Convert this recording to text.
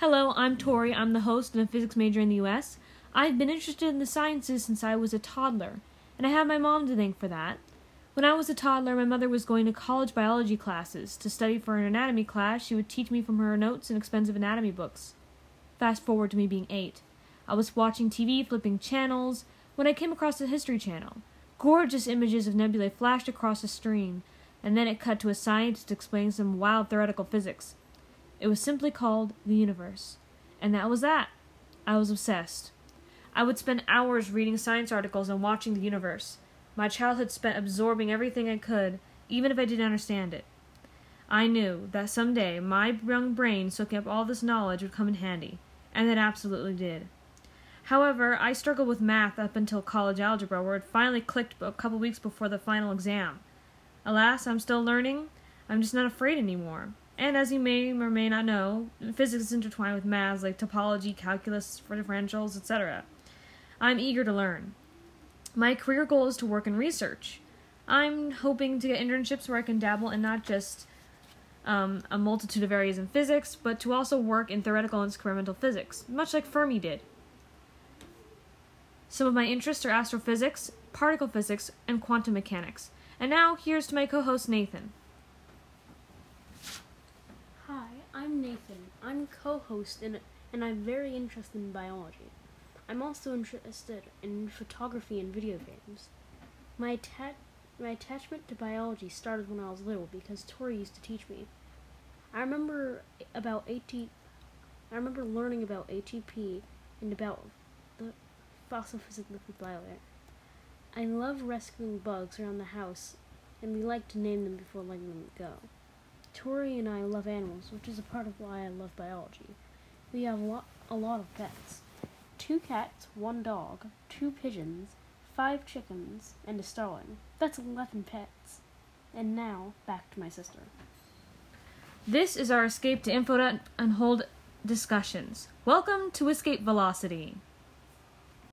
Hello, I'm Tori. I'm the host and a physics major in the US. I've been interested in the sciences since I was a toddler, and I have my mom to thank for that. When I was a toddler, my mother was going to college biology classes. To study for an anatomy class, she would teach me from her notes and expensive anatomy books. Fast forward to me being eight. I was watching TV, flipping channels, when I came across the History Channel. Gorgeous images of nebulae flashed across the screen, and then it cut to a scientist explaining some wild theoretical physics. It was simply called the universe. And that was that. I was obsessed. I would spend hours reading science articles and watching the universe. My childhood spent absorbing everything I could, even if I didn't understand it. I knew that someday my young brain soaking up all this knowledge would come in handy, and it absolutely did. However, I struggled with math up until college algebra, where it finally clicked a couple weeks before the final exam. Alas, I'm still learning. I'm just not afraid anymore. And as you may or may not know, physics is intertwined with maths like topology, calculus for differentials, etc. I'm eager to learn. My career goal is to work in research. I'm hoping to get internships where I can dabble in not just um, a multitude of areas in physics, but to also work in theoretical and experimental physics, much like Fermi did. Some of my interests are astrophysics, particle physics, and quantum mechanics. And now, here's to my co host Nathan. I'm co-host and and I'm very interested in biology. I'm also interested in photography and video games. My atta- my attachment to biology started when I was little because Tori used to teach me. I remember about AT I remember learning about ATP and about the fossil photosynthetic liquid biolayer. I love rescuing bugs around the house and we like to name them before letting them go. Tori and I love animals, which is a part of why I love biology. We have a lot, of pets. Two cats, one dog, two pigeons, five chickens, and a starling. That's 11 pets. And now, back to my sister. This is our Escape to Info and Hold discussions. Welcome to Escape Velocity.